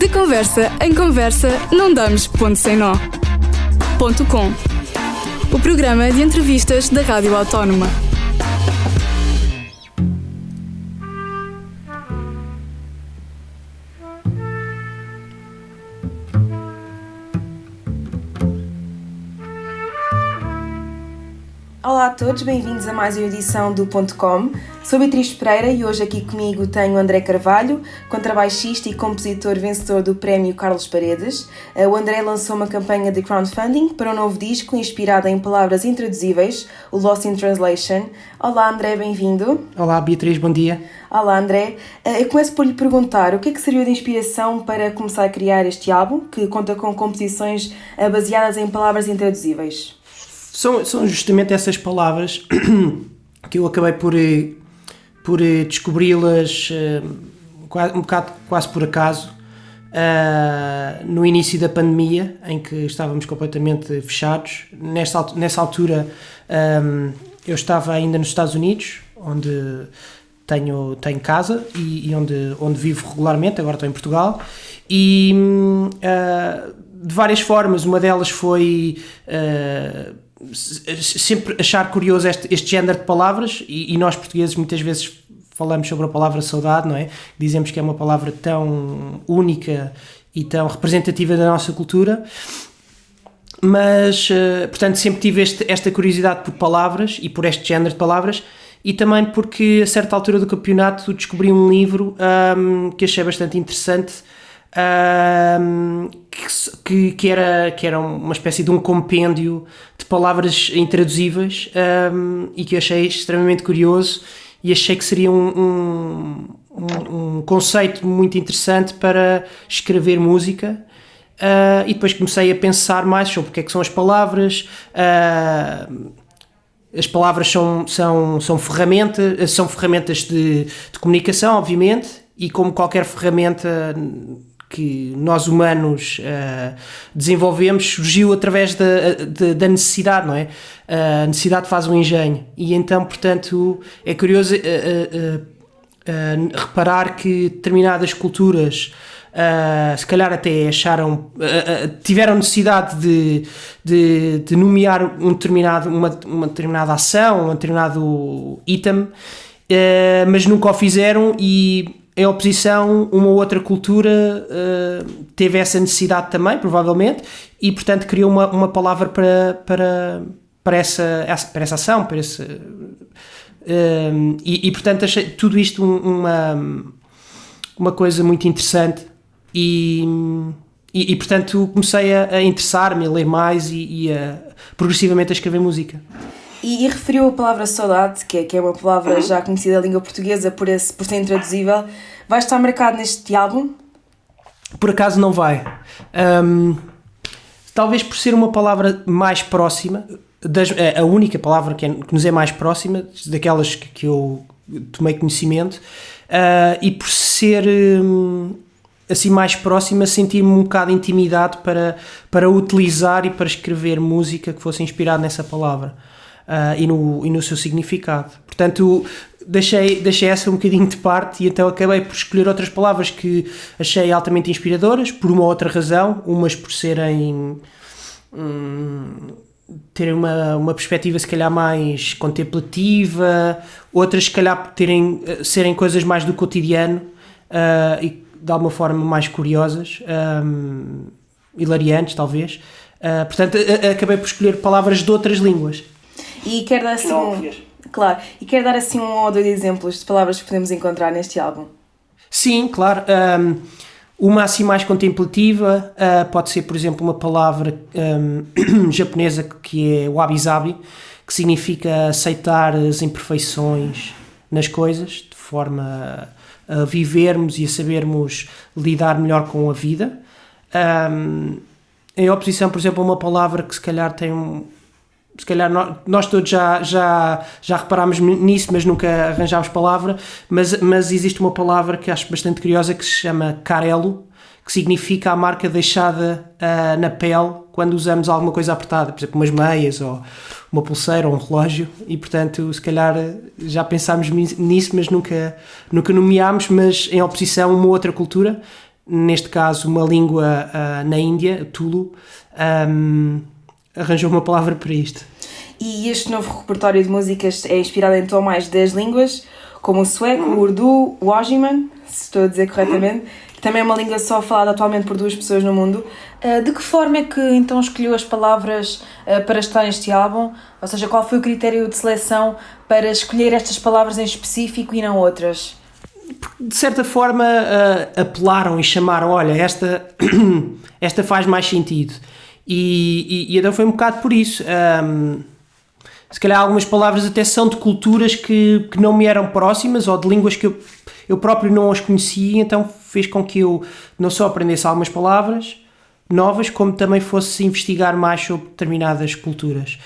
De conversa em conversa, não damos ponto sem nó. Ponto com. O programa de entrevistas da Rádio Autónoma. Olá a todos, bem-vindos a mais uma edição do Ponto Com. Sou Beatriz Pereira e hoje aqui comigo tenho André Carvalho, contrabaixista e compositor vencedor do Prémio Carlos Paredes. Eh, o André lançou uma campanha de crowdfunding para um novo disco inspirado em palavras intraduzíveis, o Lost in Translation. Olá André, bem-vindo. Olá Beatriz, bom dia. Olá André. Eh, eu começo por lhe perguntar o que é que serviu de inspiração para começar a criar este álbum, que conta com composições eh, baseadas em palavras intraduzíveis? São, são justamente essas palavras que eu acabei por, eh, por eh, descobri-las eh, um bocado quase por acaso no início da pandemia, em que estávamos completamente fechados. Nessa altura eu estava ainda nos Estados Unidos, onde tenho, tenho casa e, e onde, onde vivo regularmente, agora estou em Portugal, e de várias formas, uma delas foi sempre achar curioso este, este género de palavras e, e, nós portugueses muitas vezes falamos sobre a palavra saudade, não é? Dizemos que é uma palavra tão única e tão representativa da nossa cultura, mas, uh, portanto, sempre tive este, esta curiosidade por palavras e por este género de palavras e também porque a certa altura do campeonato descobri um livro um, que achei bastante interessante que, que, era, que era uma espécie de um compêndio de palavras intraduzíveis um, e que eu achei extremamente curioso e achei que seria um, um, um conceito muito interessante para escrever música. Uh, e depois comecei a pensar mais sobre o que é que são as palavras. Uh, as palavras são, são, são, ferramentas, são ferramentas de, de comunicação, obviamente, e como qualquer ferramenta que nós humanos uh, desenvolvemos surgiu através da, da, da, necessidade, não é? A necessidade faz um engenho. E então, portanto, é curioso uh, uh, reparar que determinadas culturas. Uh, se calhar até acharam, uh, uh, tiveram necessidade de, de, de, nomear um determinado, uma, uma determinada ação, um determinado item, mas nunca o fizeram e em oposição, uma outra cultura uh, teve essa necessidade também, provavelmente, e portanto criou uma, uma palavra para, para, para, essa, para essa ação, para esse. Uh, e, e, portanto achei tudo isto uma, uma coisa muito interessante e, e, e portanto comecei a, a interessar-me, a ler mais e, e a, progressivamente a escrever música. E, e, referiu a palavra saudade, que é, que é uma palavra uhum. já conhecida da língua portuguesa por, esse, por ser intraduzível. Vai estar marcado neste álbum? Por acaso não vai. Um, talvez por ser uma palavra mais próxima, das, é a única palavra que, é, que, nos é mais próxima, daquelas que, que eu tomei conhecimento, uh, e por ser. Um, assim mais próxima, sentir-me um bocado intimidado para, para utilizar e para escrever música que fosse inspirada nessa palavra e, no, e no seu significado. Portanto, deixei, deixei essa um bocadinho de parte e então acabei por escolher outras palavras que achei altamente inspiradoras, por uma outra razão, umas por serem. Hum, terem uma, uma perspectiva se calhar mais contemplativa, outras se calhar por terem, eh, serem coisas mais do cotidiano uh, e de alguma forma mais curiosas, um, hilariantes talvez. Uh, portanto, acabei por escolher palavras de outras línguas. E quero dar assim um, claro, e quero dar assim um ou dois exemplos de palavras que podemos encontrar neste álbum. Sim, claro. Um, uma assim mais contemplativa uh, pode ser, por exemplo, uma palavra um, japonesa que é wabi-sabi, que significa aceitar as imperfeições nas coisas, de forma a vivermos e a sabermos lidar melhor com a vida. Um, em oposição, por exemplo, a uma palavra que se calhar tem um, se calhar nós, todos já, já, já reparámos nisso, mas nunca arranjámos palavra, mas, mas existe uma palavra que acho bastante curiosa que se chama carelo, que significa a marca deixada uh, na pele quando usamos alguma coisa apertada, por exemplo, umas meias ou uma pulseira ou um relógio, e portanto, se calhar já pensámos nisso, mas nunca, nunca nomeámos, mas em oposição a uma outra cultura, neste caso uma língua uh, na Índia, Tulu, um, arranjou uma palavra para isto. E este novo repertório de músicas é inspirado em tom mais das línguas, como o sueco, o urdu, o ojiman, se estou a dizer corretamente, que também é uma língua só falada atualmente por duas pessoas no mundo. Uh, de que forma é que então escolheu as palavras uh, para estar neste álbum? Ou seja, qual foi o critério de seleção para escolher estas palavras em específico e não outras? de certa forma uh, apelaram e chamaram, olha, esta, esta faz mais sentido. E, e, e, então foi um bocado por isso. Um, se calhar algumas palavras até são de culturas que, que não me eram próximas ou de línguas que eu, eu próprio não as conhecia, então fez com que eu não só aprendesse algumas palavras novas, como também fosse investigar mais sobre determinadas culturas.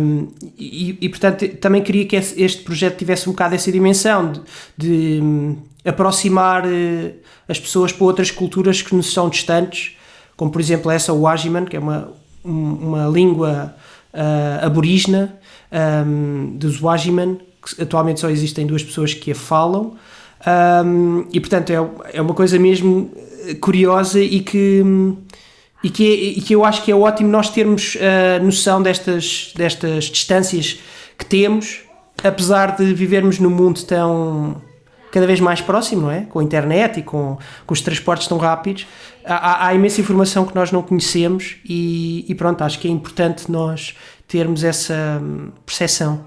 Um, e, e, portanto, também queria que este projeto tivesse um bocado essa dimensão de, de um, aproximar uh, as pessoas para outras culturas que nos são distantes, como por exemplo essa Wajiman, que é uma, uma língua uh, aborígena um, dos Wajiman, que atualmente só existem duas pessoas que a falam. e portanto é, é uma coisa mesmo curiosa e que e que, é, e que eu acho que é ótimo nós termos a noção destas, destas distâncias que temos, apesar de vivermos num mundo tão cada vez mais próximo, não é? Com a internet e com, com os transportes tão rápidos, há, há imensa informação que nós não conhecemos e, e, pronto, acho que é importante nós termos essa hum, percepção.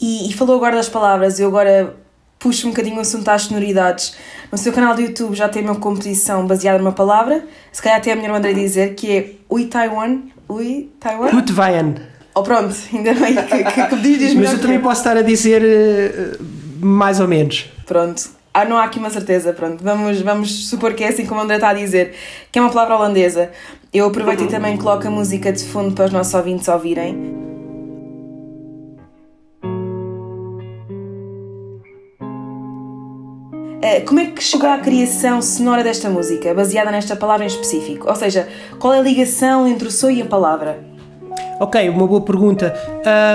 E, e falou agora das palavras, eu agora puxo um bocadinho o assunto às sonoridades. No seu canal do YouTube já tem uma composição baseada numa palavra, se calhar até é melhor o André dizer, que é Ui Taiwan. Ui Taiwan? Utvaian. Oh, pronto, ainda bem que, que, que diz Mas eu também posso estar a dizer uh, mais ou menos. Pronto. Ah, não há aqui uma certeza, pronto. Vamos, vamos supor que é assim como o André está a dizer, que é uma palavra holandesa. Eu aproveito e também coloco a música de fundo para os nossos ouvintes ouvirem. Eh, como é que chegou à criação sonora desta música, baseada nesta palavra em específico? Ou seja, qual é a ligação entre o som e a palavra? Ok, uma boa pergunta.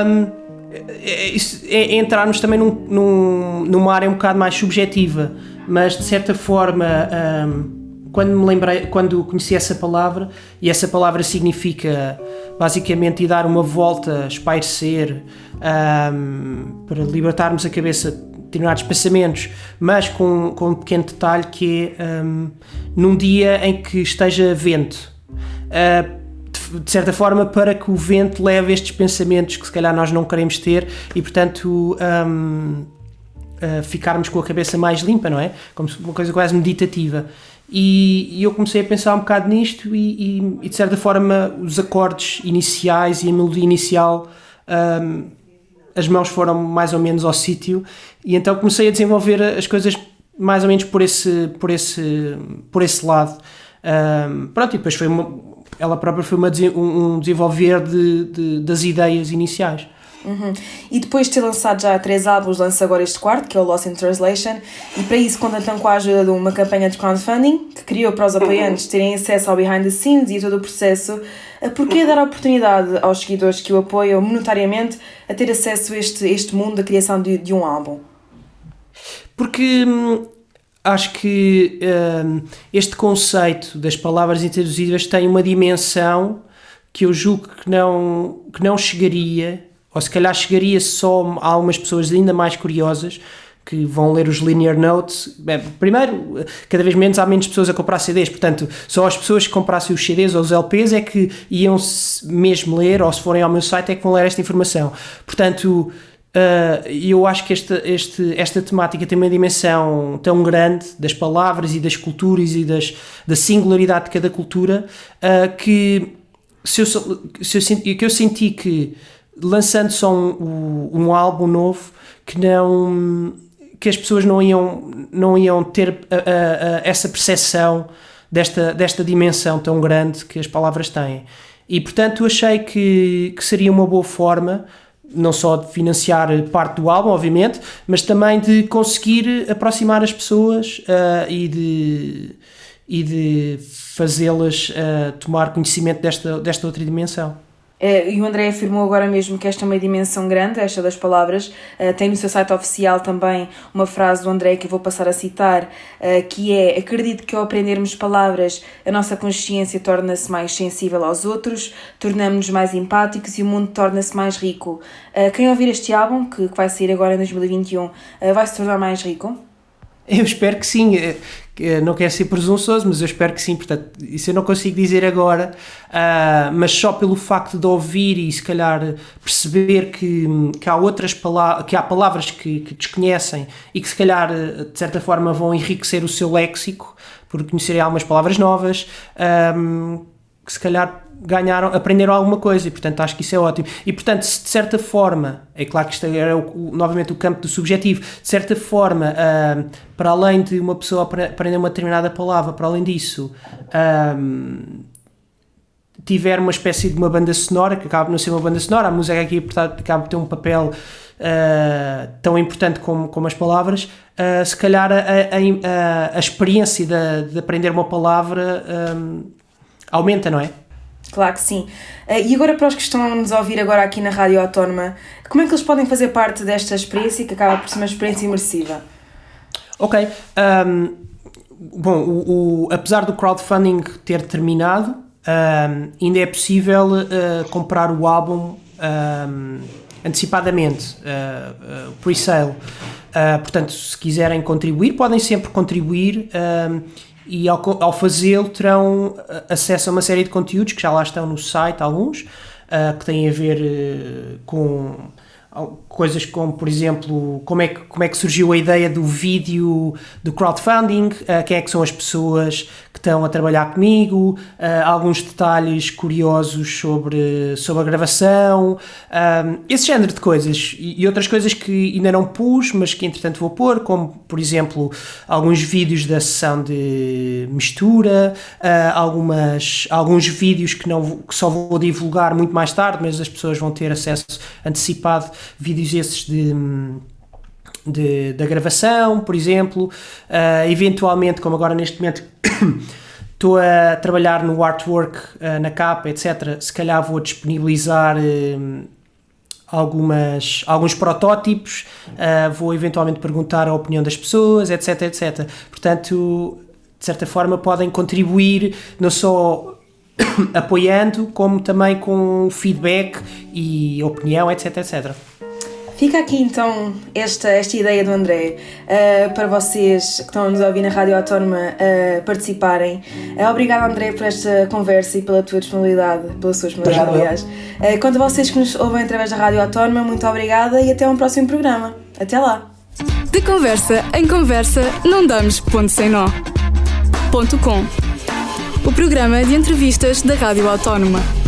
Um, é, é, é, entrarmos também num, num, numa área um bocado mais subjetiva, mas de certa forma, um, quando me lembrei, quando conheci essa palavra, e essa palavra significa basicamente ir dar uma volta, espairecer, um, para libertarmos a cabeça determinados pensamentos, mas com, com um pequeno detalhe que é um, num dia em que esteja vento. Uh, de, certa forma, para que o vento leve estes pensamentos que se calhar nós não queremos ter e, portanto, um, uh, ficarmos com a cabeça mais limpa, não é? Como uma coisa quase meditativa. E, e, eu comecei a pensar um bocado nisto e, e, e, de certa forma os acordes iniciais e a melodia inicial um, as mãos foram mais ou menos ao sítio e então comecei a desenvolver as coisas mais ou menos por esse, por esse, por esse lado. Um, pronto, e depois foi uma, ela própria foi uma, um desenvolver de, de, das ideias iniciais. Uhum. E depois de ter lançado já três álbuns, lança agora este quarto, que é o Lost in Translation, e para isso conta então com a ajuda de uma campanha de crowdfunding que criou para os apoiantes terem acesso ao behind the scenes e a todo o processo. Por que dar a oportunidade aos seguidores que o apoiam monetariamente a ter acesso a este, este mundo da criação de, de um álbum? Porque hum, acho que hum, este conceito das palavras introduzivas tem uma dimensão que eu julgo que não, que não chegaria ou se calhar chegaria só a algumas pessoas ainda mais curiosas que vão ler os linear notes. Bem, primeiro, cada vez menos há menos pessoas a comprar CDs, portanto, só as pessoas que comprassem os CDs ou os LPs é que iam mesmo ler, ou se forem ao meu site é que vão ler esta informação. Portanto, uh, eu acho que esta, este, esta temática tem uma dimensão tão grande das palavras e das culturas e das, da singularidade de cada cultura uh, que, se eu, se eu, que eu senti que lançando só um, um álbum novo que não que as pessoas não iam não iam ter a, a, a essa percepção desta desta dimensão tão grande que as palavras têm. E portanto achei que, que seria uma boa forma não só de financiar parte do álbum, obviamente, mas também de conseguir aproximar as pessoas uh, e de, e de fazê-las uh, tomar conhecimento desta, desta outra dimensão. Eh, e o André afirmou agora mesmo que esta é uma dimensão grande, esta das palavras. Eh, tem no seu site oficial também uma frase do André que eu vou passar a citar, eh, que é: Acredito que ao aprendermos palavras, a nossa consciência torna-se mais sensível aos outros, tornamos-nos mais empáticos e o mundo torna-se mais rico. Quem ouvir este álbum, que vai sair agora em 2021, vai se tornar mais rico? Eu espero que sim. Não quero ser presunçoso, mas eu espero que sim. Portanto, isso eu não consigo dizer agora, uh, mas só pelo facto de ouvir e se calhar perceber que, que há outras palavras, que há palavras que, que desconhecem e que se calhar de certa forma vão enriquecer o seu léxico por conhecerem algumas palavras novas, um, ah, que se calhar ganharam, aprenderam alguma coisa e portanto acho que isso é ótimo. E portanto, se de certa forma, é claro que isto era o, o, novamente o campo do subjetivo, de certa forma, uh, para além de uma pessoa aprender uma determinada palavra, para além disso, uh, tiver uma espécie de uma banda sonora, que acaba de não ser uma banda sonora, a música aqui portanto, acaba de ter um papel uh, tão importante como, como as palavras, se calhar a, a, a, experiência de, de, aprender uma palavra aumenta, não é? Claro que sim. Uh, e agora para os que estão a nos ouvir agora aqui na Rádio Autónoma, como é que eles podem fazer parte desta experiência que acaba por ser uma experiência imersiva? Ok. Um, bom, o, o, apesar do crowdfunding ter terminado, um, ainda é possível uh, comprar o álbum um, antecipadamente, uh, uh, pre-sale. Portanto, se quiserem contribuir, podem sempre contribuir e ao, ao fazê-lo terão eh, acesso a uma série de conteúdos que já lá estão no site, alguns, uh, que têm a ver uh, com coisas como, por exemplo, como é, que, como é que surgiu a ideia do vídeo do crowdfunding, uh, quem é que são as pessoas que estão a trabalhar comigo, uh, alguns detalhes curiosos sobre, sobre a gravação, um, esse género de coisas. E, e, outras coisas que ainda não pus, mas que entretanto vou pôr, como por exemplo alguns vídeos da sessão de mistura, uh, algumas, alguns vídeos que, não, que só vou divulgar muito mais tarde, mas as pessoas vão ter acesso antecipado vídeos esses de, de da gravação, por exemplo, uh, eventualmente, como agora neste momento estou a trabalhar no artwork uh, na capa, etc., se calhar vou disponibilizar uh, algumas, alguns protótipos, vou eventualmente perguntar a opinião das pessoas, etc, etc. Portanto, de certa forma podem contribuir não só apoiando, como também com feedback e opinião, etc, etc. Fica aqui então esta, esta ideia do André uh, para vocês que estão a nos ouvir na Rádio Autónoma uh, participarem. Uh, obrigado, André, por esta conversa e pela tua disponibilidade, pela sua disponibilidade, aliás. Uh, quanto a vocês que nos ouvem através da Rádio Autónoma, muito obrigada e até um próximo programa. Até lá! De conversa em conversa, não damos ponto sem nó. Ponto com. O programa de entrevistas da Rádio Autónoma.